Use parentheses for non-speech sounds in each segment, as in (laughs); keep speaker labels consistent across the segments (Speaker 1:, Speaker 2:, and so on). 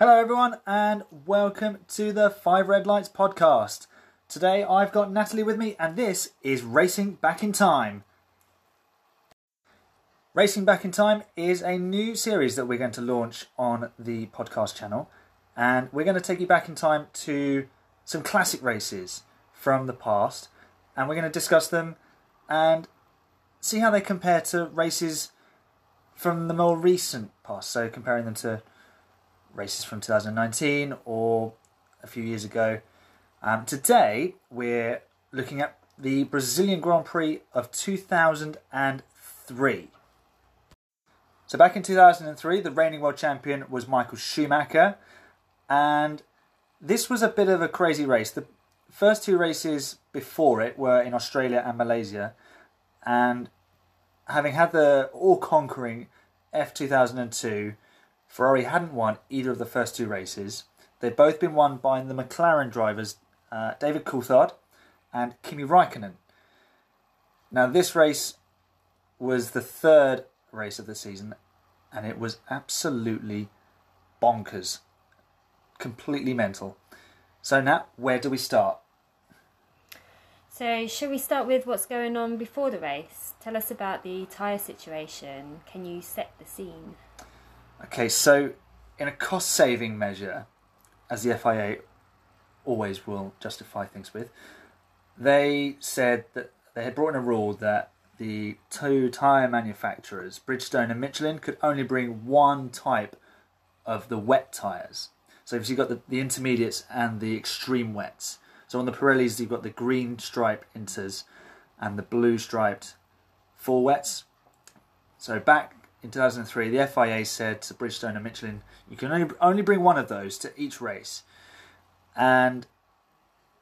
Speaker 1: Hello, everyone, and welcome to the Five Red Lights podcast. Today I've got Natalie with me, and this is Racing Back in Time. Racing Back in Time is a new series that we're going to launch on the podcast channel, and we're going to take you back in time to some classic races from the past, and we're going to discuss them and see how they compare to races from the more recent past. So, comparing them to races from 2019 or a few years ago. Um, today, we're looking at the Brazilian Grand Prix of 2003. So, back in 2003, the reigning world champion was Michael Schumacher, and this was a bit of a crazy race. The first two races before it were in Australia and Malaysia, and having had the all conquering F2002, Ferrari hadn't won either of the first two races. They'd both been won by the McLaren drivers uh, David Coulthard and Kimi Raikkonen. Now, this race was the third race of the season, and it was absolutely bonkers. Completely mental. So, Nat, where do we start?
Speaker 2: So, shall we start with what's going on before the race? Tell us about the tyre situation. Can you set the scene?
Speaker 1: Okay, so in a cost saving measure, as the FIA always will justify things with, they said that they had brought in a rule that the two tyre manufacturers, Bridgestone and Michelin, could only bring one type of the wet tyres. So if you've got the, the intermediates and the extreme wets. So on the Pirellis, you've got the green stripe inters and the blue striped full wets. So back in 2003, the FIA said to Bridgestone and Michelin, you can only, bring one of those to each race. And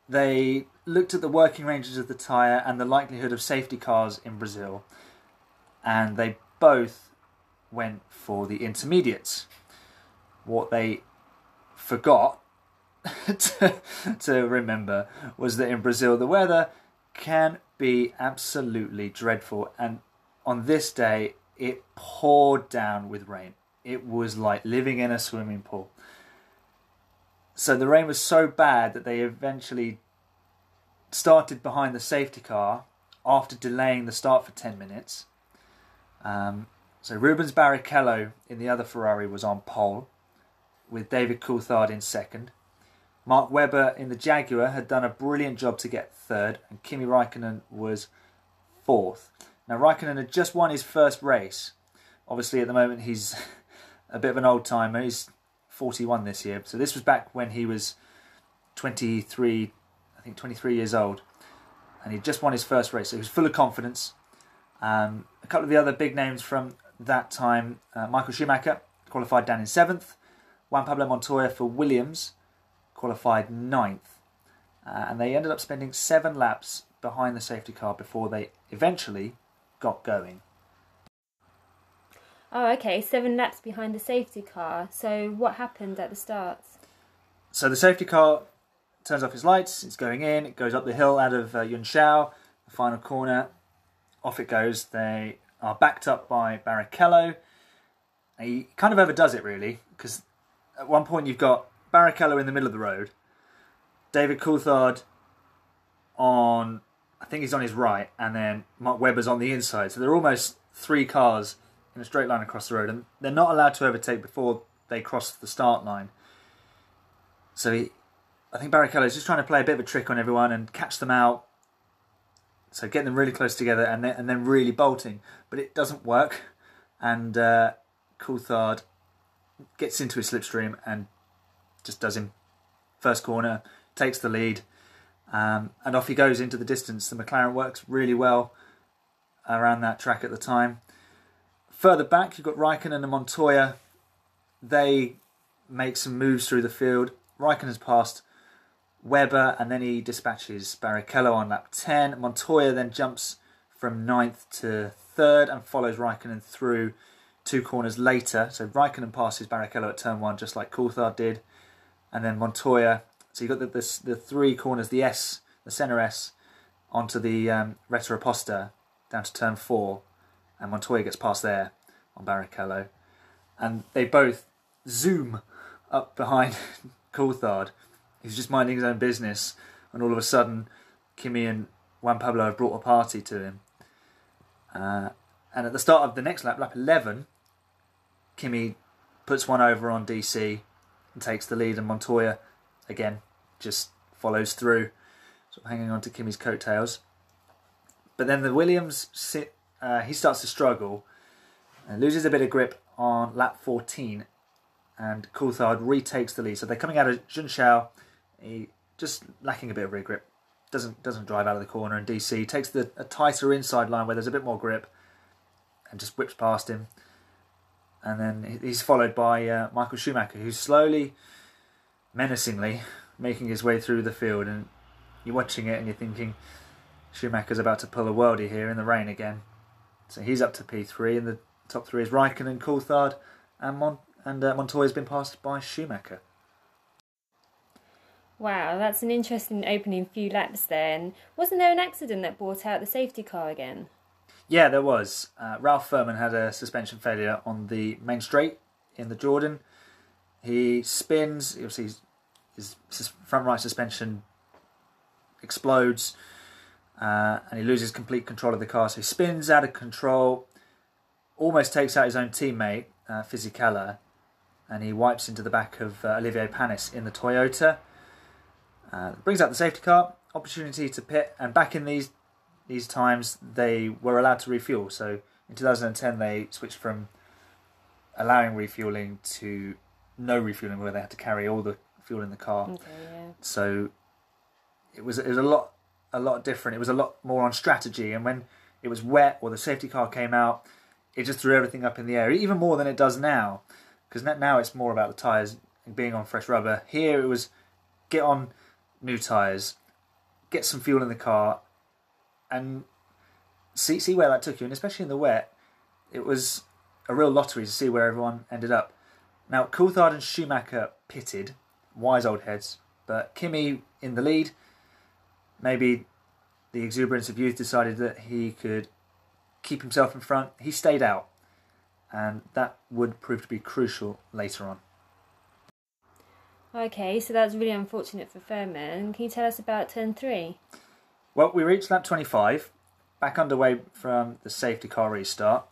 Speaker 1: they looked at the working ranges of the tyre and the likelihood of safety cars in Brazil, and they both went for the intermediates. What they forgot (laughs) to, to remember was that in Brazil the weather can be absolutely dreadful, and on this day it poured down with rain. It was like living in a swimming pool. So the rain was so bad that they eventually started behind the safety car after delaying the start for 10 minutes. Um, so Rubens Barrichello in the other Ferrari was on pole, with David Coulthard in second. Mark Webber in the Jaguar had done a brilliant job to get third, and Kimi Raikkonen was fourth. Now, Raikkonen had just won his first race. Obviously, at the moment, he's (laughs) a bit of an old timer. He's 41 this year. So, this was back when he was 23, I think 23 years old. And he just won his first race. So, he was full of confidence. Um, a couple of the other big names from that time uh, Michael Schumacher qualified down in seventh. Juan Pablo Montoya for Williams qualified ninth. Uh, and they ended up spending seven laps behind the safety car before they eventually got going.
Speaker 2: Oh, okay. Seven laps behind the safety car. So, what happened at the start?
Speaker 1: So, the safety car turns off its lights, it's going in, it goes up the hill out of uh, Junção, the final corner. Off it goes. They are backed up by Barrichello. He kind of overdoes it, really, because at one point you've got Barrichello in the middle of the road, David Coulthard on I think he's on his right, and then Mark Webber's on the inside. So they're almost three cars in a straight line across the road, and they're not allowed to overtake before they cross the start line. So he, I think Barrichello is just trying to play a bit of a trick on everyone and catch them out. So getting them really close together and then, and then really bolting, but it doesn't work. And uh, Coulthard gets into his slipstream and just does him first corner, takes the lead um, and off he goes into the distance. The McLaren works really well around that track at the time. Further back, you've got Raikkonen and Montoya. They make some moves through the field. Raikkonen has passed Webber and then he dispatches Barrichello on lap 10. Montoya then jumps from 9th to 3rd and follows Raikkonen through two corners later. So Raikkonen passes Barrichello at turn 1 just like Coulthard did. And then Montoya so you've got the, the, the three corners, the S, the centre S, onto the um, Retro down to turn four, and Montoya gets past there on Barrichello. And they both zoom up behind (laughs) Coulthard. who's just minding his own business, and all of a sudden, Kimi and Juan Pablo have brought a party to him. Uh, and at the start of the next lap, lap 11, Kimi puts one over on DC and takes the lead, and Montoya, again, just follows through, sort of hanging on to Kimi's coattails. But then the Williams, sit, uh, he starts to struggle and loses a bit of grip on lap 14, and Coulthard retakes the lead. So they're coming out of Junção, he just lacking a bit of rear grip, doesn't doesn't drive out of the corner, and DC takes the a tighter inside line where there's a bit more grip, and just whips past him. And then he's followed by uh, Michael Schumacher, who's slowly, menacingly making his way through the field, and you're watching it and you're thinking Schumacher's about to pull a worldie here in the rain again. So he's up to P3, and the top three is Raikkonen, Coulthard, and Mon- and uh, Montoya's been passed by Schumacher.
Speaker 2: Wow, that's an interesting opening few laps then. Wasn't there an accident that brought out the safety car again?
Speaker 1: Yeah, there was. Uh, Ralph Firman had a suspension failure on the main straight in the Jordan. He spins, obviously his, his front right suspension explodes uh, and he loses complete control of the car. So he spins out of control, almost takes out his own teammate, uh, Fisichella, and he wipes into the back of uh, Olivier Panis in the Toyota. Uh, brings out the safety car, opportunity to pit, and back in these these times they were allowed to refuel. So in 2010 they switched from allowing refueling to no refueling, where they had to carry all the fuel in the car.
Speaker 2: Okay, yeah.
Speaker 1: So it was it was a lot a lot different. It was a lot more on strategy, and when it was wet or the safety car came out, it just threw everything up in the air, even more than it does now. Because now it's more about the tyres being on fresh rubber. Here it was get on new tyres, get some fuel in the car, and see see where that took you. And especially in the wet, it was a real lottery to see where everyone ended up. Now Coulthard and Schumacher pitted, wise old heads, but Kimi in the lead. Maybe the exuberance of youth decided that he could keep himself in front. He stayed out, and that would prove to be crucial later on.
Speaker 2: Okay, so that's really unfortunate for Firman. Can you tell us about turn three?
Speaker 1: Well, we reached lap 25, back underway from the safety car restart.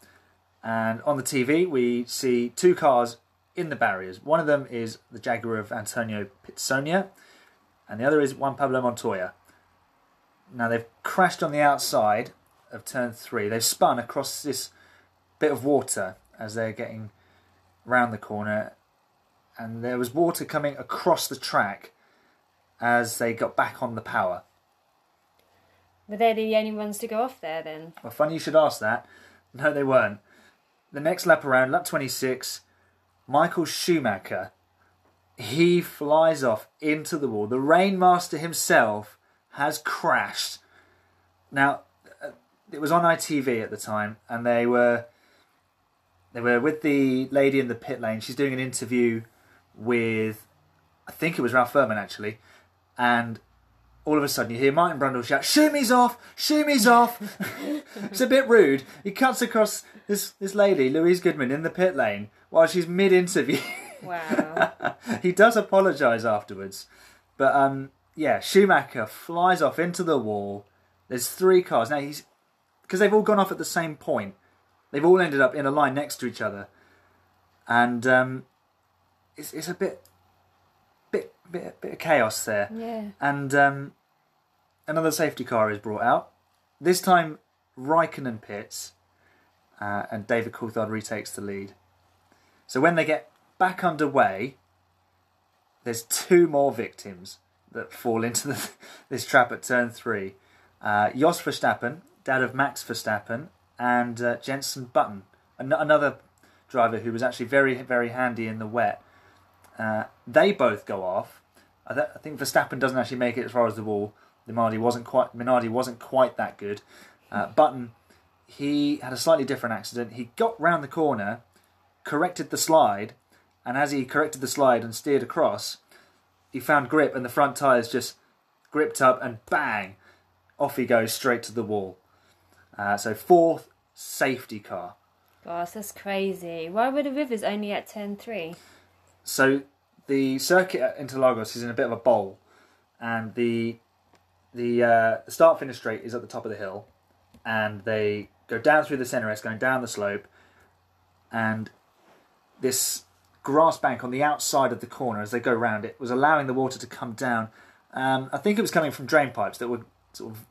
Speaker 1: And on the TV, we see two cars in the barriers. One of them is the Jaguar of Antonio Pizzonia, and the other is Juan Pablo Montoya. Now, they've crashed on the outside of turn three. They've spun across this bit of water as they're getting round the corner, and there was water coming across the track as they got back on the power.
Speaker 2: Were they the only ones to go off there then?
Speaker 1: Well, funny you should ask that. No, they weren't. The next lap around, lap 26, Michael Schumacher, he flies off into the wall. The Rainmaster himself has crashed. Now, uh, it was on ITV at the time, and they were they were with the lady in the pit lane. She's doing an interview with, I think it was Ralph Firman actually, and all of a sudden you hear Martin Brundle shout, "Schumi's off! Schumi's off!" (laughs) it's a bit rude. He cuts across this this lady, Louise Goodman, in the pit lane while she's mid interview.
Speaker 2: Wow. (laughs)
Speaker 1: he does apologise afterwards, but um, yeah, Schumacher flies off into the wall. There's three cars now. He's because they've all gone off at the same point. They've all ended up in a line next to each other, and um, it's it's a bit bit bit bit of chaos there.
Speaker 2: yeah.
Speaker 1: And um, another safety car is brought out. This time, Raikkonen pits, uh, and David Coulthard retakes the lead. So when they get back underway, there's two more victims that fall into the, (laughs) this trap at turn three. Uh, Jos Verstappen, dad of Max Verstappen, and uh, Jenson Button, an- another driver who was actually very, very handy in the wet. Uh, they both go off. I, th- I think Verstappen doesn't actually make it as far as the wall. Minardi wasn't quite Minardi wasn't quite that good. Uh, Button, he had a slightly different accident. He got round the corner, corrected the slide, and as he corrected the slide and steered across, he found grip, and the front tyres just gripped up, and bang, off he goes straight to the wall. Uh, so fourth safety car.
Speaker 2: Gosh, that's crazy. Why were the rivers only at turn three?
Speaker 1: So the circuit at Interlagos is in a bit of a bowl, and the the uh, the start finish straight is at the top of the hill, and they go down through the centre S, going down the slope, and this grass bank on the outside of the corner as they go round it was allowing the water to come down. Um, I think it was coming from drain pipes that were sort of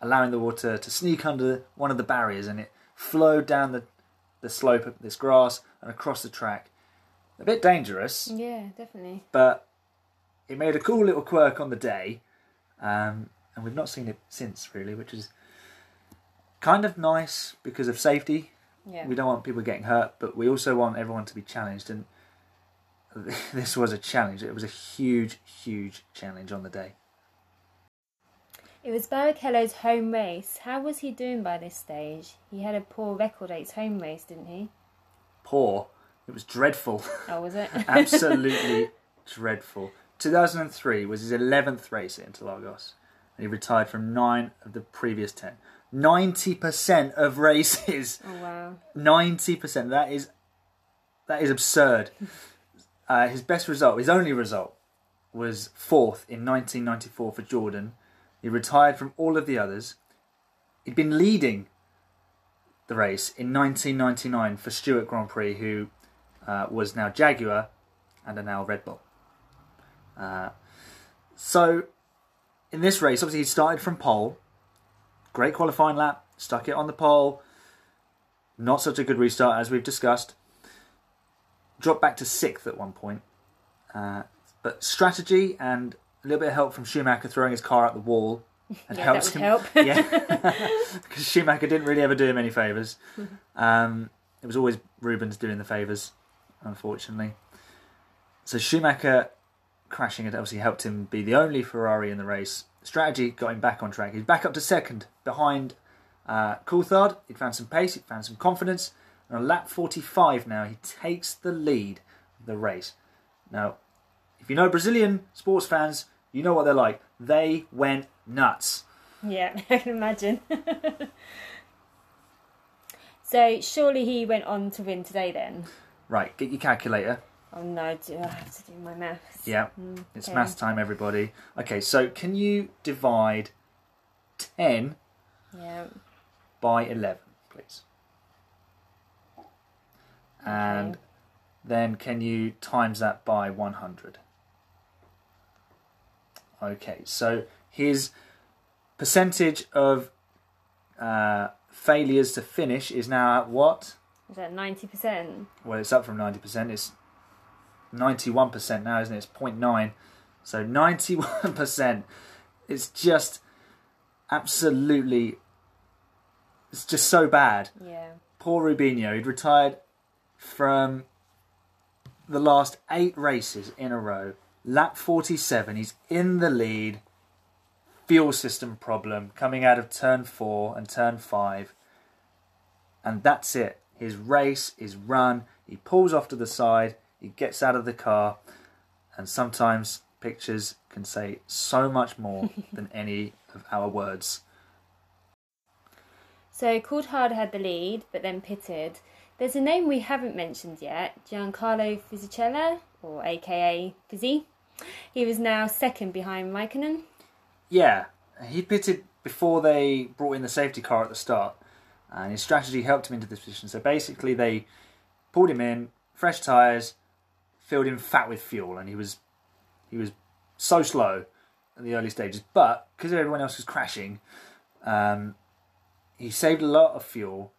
Speaker 1: allowing the water to sneak under one of the barriers, and it flowed down the the slope of this grass and across the track. A bit dangerous,
Speaker 2: Yeah, definitely.
Speaker 1: but it made a cool little quirk on the day, um, and we've not seen it since really, which is kind of nice because of safety.
Speaker 2: Yeah.
Speaker 1: We don't want people getting hurt, but we also want everyone to be challenged, and (laughs) this was a challenge. It was a huge, huge challenge on the day.
Speaker 2: It was Barrichello's home race. How was he doing by this stage? He had a poor record at his home race, didn't he?
Speaker 1: Poor. It was dreadful.
Speaker 2: Oh, was it? (laughs)
Speaker 1: Absolutely dreadful. 2003 was his 11th race at Interlagos, and he retired from nine of the previous 10. 90% of races.
Speaker 2: oh, wow.
Speaker 1: 90%. That is that is absurd. (laughs) Uh, his best result, his only result, was fourth in 1994 for Jordan. He retired from all of the others. He'd been leading the race in 1999 for Stewart Grand Prix, who uh, was now Jaguar and are now Red Bull. Uh, so, in this race, obviously, he started from pole. Great qualifying lap, stuck it on the pole. Not such a good restart as we've discussed. Dropped back to sixth at one point. Uh, but strategy and a little bit of help from Schumacher throwing his car at the wall (laughs) had
Speaker 2: Yeah, would
Speaker 1: him.
Speaker 2: help. (laughs)
Speaker 1: yeah, (laughs) because Schumacher didn't really ever do him any favours. Um, it was always Rubens doing the favours, unfortunately. So Schumacher crashing had obviously helped him be the only Ferrari in the race. Strategy got him back on track. He's back up to second behind uh, Coulthard. He'd found some pace, he'd found some confidence. And on lap 45 now, he takes the lead of the race. Now, if you know Brazilian sports fans, you know what they're like. They went nuts.
Speaker 2: Yeah, (laughs) I can imagine. (laughs) so, surely he went on to win today then?
Speaker 1: Right, get your calculator.
Speaker 2: Oh no, do I have to do my maths?
Speaker 1: Yeah,
Speaker 2: Mm,
Speaker 1: it's maths time, everybody. Okay, so can you divide 10
Speaker 2: Yeah.
Speaker 1: by 11, please? And
Speaker 2: Okay.
Speaker 1: then can you times that by 100? Okay, so his percentage of uh, failures to finish is now at what?
Speaker 2: Is that 90%?
Speaker 1: Well, it's up from 90%. It's 91% now, isn't it? It's 0.9. So 91%. It's just absolutely. It's just so bad.
Speaker 2: Yeah.
Speaker 1: Poor Rubinho. He'd retired from the last eight races in a row. Lap 47. He's in the lead. Fuel system problem coming out of turn four and turn five. And that's it. His race is run. He pulls off to the side. He gets out of the car. And sometimes pictures can say so much more (laughs) than any of our words.
Speaker 2: So Coulthard had the lead, but then pitted. There's a name we haven't mentioned yet, Giancarlo Fisichella, or AKA Fizzy. He was now second behind Raikkonen.
Speaker 1: Yeah, he pitted before they brought in the safety car at the start, and his strategy helped him into this position. So basically, they pulled him in, fresh tyres, filled him fat with fuel, and he was he was so slow in the early stages. But because everyone else was crashing, um, he saved a lot of fuel,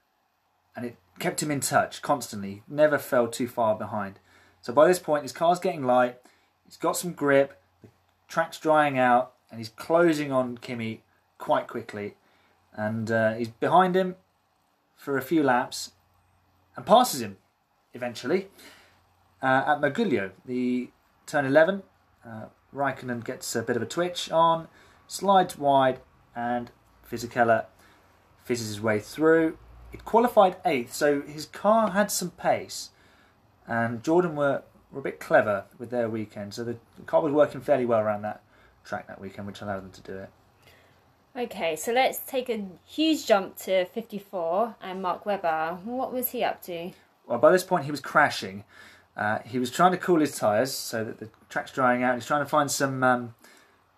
Speaker 1: and it kept him in touch constantly. Never fell too far behind. So by this point, his car's getting light. He's got some grip. The track's drying out, and he's closing on Kimi quite quickly. And uh, he's behind him for a few laps, and passes him eventually uh, at Mergulho, the turn 11. Uh, Raikkonen gets a bit of a twitch on, slides wide, and Fisichella fizzes his way through. It qualified eighth, so his car had some pace, and Jordan were, were a bit clever with their weekend. So the, the car was working fairly well around that track that weekend, which allowed them to do it.
Speaker 2: Okay, so let's take a huge jump to 54 and Mark Webber. What was he up to?
Speaker 1: Well, by this point, he was crashing. Uh, he was trying to cool his tyres so that the track's drying out. He's trying to find some um,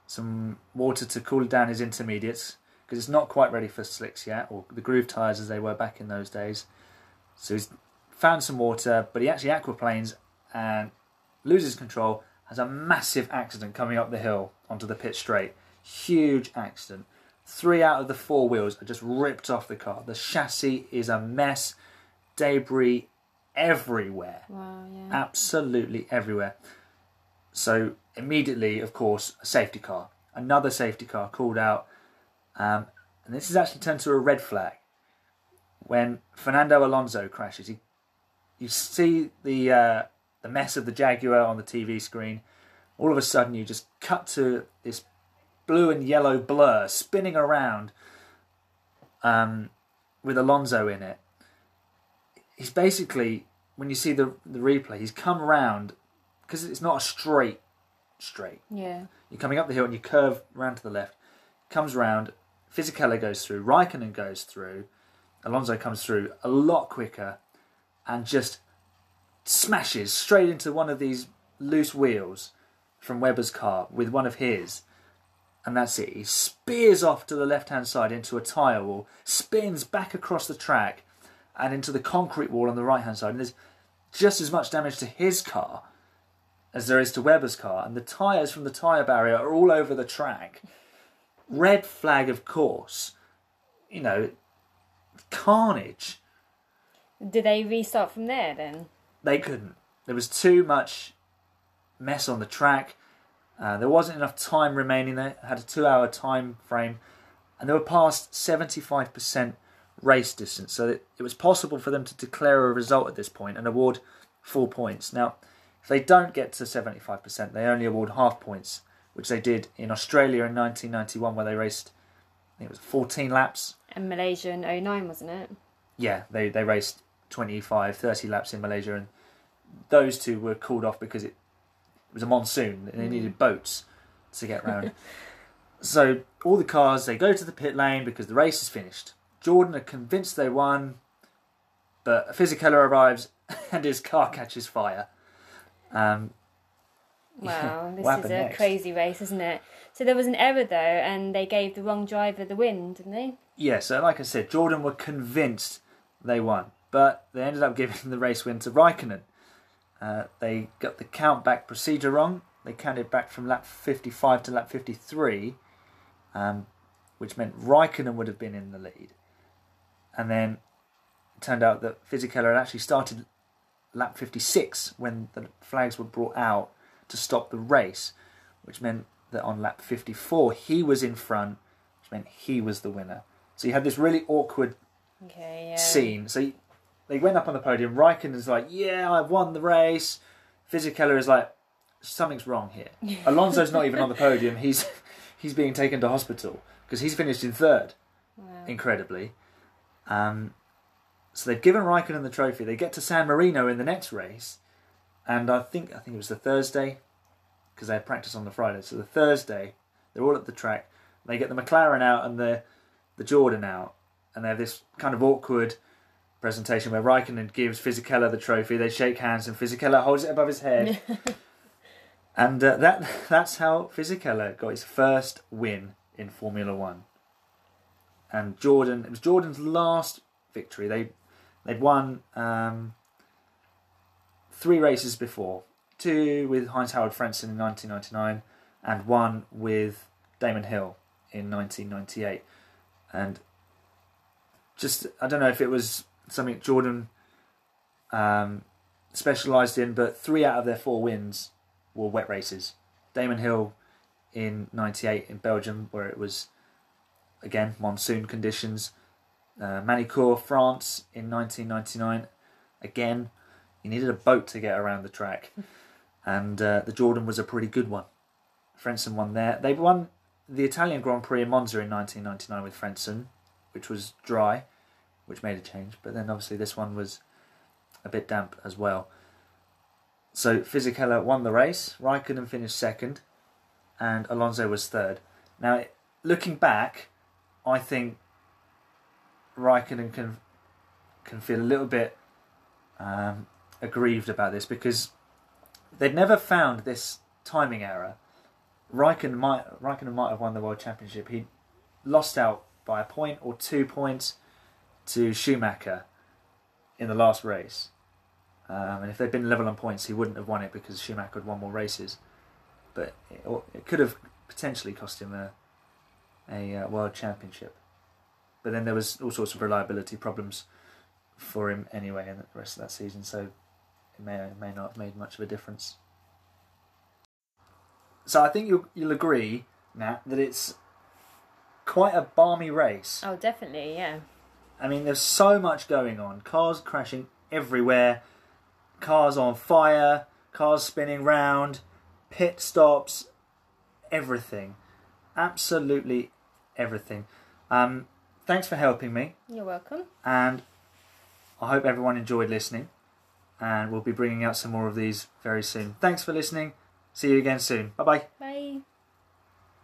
Speaker 1: some water to cool down his intermediates because it's not quite ready for slicks yet, or the groove tyres as they were back in those days. So he's found some water, but he actually aquaplanes and loses control. Has a massive accident coming up the hill onto the pit straight. Huge accident. Three out of the four wheels are just ripped off the car. The chassis is a mess. Debris everywhere.
Speaker 2: Wow, yeah.
Speaker 1: Absolutely everywhere. So immediately, of course, a safety car. Another safety car called out. Um, and this has actually turned to a red flag. When Fernando Alonso crashes, he, you see the uh, the mess of the Jaguar on the TV screen. All of a sudden, you just cut to this blue and yellow blur spinning around um, with Alonso in it. He's basically, when you see the the replay, he's come round because it's not a straight straight.
Speaker 2: Yeah.
Speaker 1: You're coming up the hill and you curve round to the left. Comes round, Fisichella goes through, Raikkonen goes through, Alonso comes through a lot quicker, and just smashes straight into one of these loose wheels from Webber's car with one of his. And that's it. He spears off to the left hand side into a tyre wall, spins back across the track and into the concrete wall on the right hand side. And there's just as much damage to his car as there is to Webber's car. And the tyres from the tyre barrier are all over the track. Red flag, of course. You know, carnage.
Speaker 2: Did they restart from there then?
Speaker 1: They couldn't. There was too much mess on the track. Uh, there wasn't enough time remaining there. It had a two-hour time frame, and they were past seventy-five percent race distance. So it, it was possible for them to declare a result at this point and award full points. Now, if they don't get to seventy-five percent, they only award half points, which they did in Australia in nineteen ninety-one, where they raced. I think it was fourteen laps.
Speaker 2: And Malaysia in 09, wasn't it?
Speaker 1: Yeah, they they raced 25, 30 laps in Malaysia, and those two were called off because it, it was a monsoon and they mm. needed boats to get round. (laughs) so all the cars they go to the pit lane because the race is finished. Jordan are convinced they won, but Fisichella arrives (laughs) and his car catches fire. Um,
Speaker 2: Wow, this is a
Speaker 1: next?
Speaker 2: crazy race, isn't it? So there was an error though, and they gave the wrong driver the win, didn't they?
Speaker 1: Yeah, so like I said, Jordan were convinced they won, but they ended up (laughs) giving the race win to Raikkonen. Uh, they got the count back procedure wrong. They counted back from lap 55 to lap 53, um, which meant Raikkonen would have been in the lead. And then it turned out that Fisichella had actually started lap 56 when the flags were brought out to stop the race, which meant that on lap 54 he was in front, which meant he was the winner. So you had this really awkward
Speaker 2: Okay, yeah.
Speaker 1: scene. So you- they went up on the podium. Raikkonen's like, "Yeah, I've won the race." Fisichella is like, "Something's wrong here." (laughs) Alonso's not even on the podium. He's he's being taken to hospital because he's finished in third,
Speaker 2: Wow.
Speaker 1: incredibly. Um, so they've given Raikkonen the trophy. They get to San Marino in the next race, and I think I think it was the Thursday because they had practice on the Friday. So the Thursday, they're all at the track. They get the McLaren out and the the Jordan out, and they have this kind of awkward presentation where Raikkonen gives Fisichella the trophy. They shake hands, and Fisichella holds it above his head. (laughs) and uh, that (laughs) that's how Fisichella got his first win in Formula One. And Jordan, it was Jordan's last victory. They they'd won um, three races before, two with Heinz-Harald Frentzen in 1999, and one with Damon Hill in 1998. And just I don't know if it was something Jordan um, specialised in, but three out of their four wins were wet races. Damon Hill in '98 in Belgium, where it was again monsoon conditions. Uh, Magny-Cours, France in 1999. Again, you needed a boat to get around the track, (laughs) and uh, the Jordan was a pretty good one. Frentzen won there. They won the Italian Grand Prix in Monza in 1999 with Frentzen, which was dry, which made a change. But then obviously this one was a bit damp as well. So Fisichella won the race. Raikkonen finished second, and Alonso was third. Now, looking back, I think Raikkonen can can feel a little bit um, aggrieved about this because they'd never found this timing error. Raikkonen might Raikkonen might have won the world championship. He lost out by a point or two points to Schumacher in the last race. Um, and if they'd been level on points, he wouldn't have won it because Schumacher had won more races. But it, it could have potentially cost him a a uh, world championship. But then there was all sorts of reliability problems for him anyway in the rest of that season, so it may or may not have made much of a difference. So I think you'll you'll agree, Nat, that it's quite a barmy race.
Speaker 2: Oh, definitely, yeah.
Speaker 1: I mean, there's so much going on. Cars crashing everywhere, cars on fire, cars spinning round, pit stops, everything. Absolutely everything. Um, thanks for helping me,
Speaker 2: You're welcome.
Speaker 1: and I hope everyone enjoyed listening. And we'll be bringing out some more of these very soon. Thanks for listening. See you again soon. Bye bye.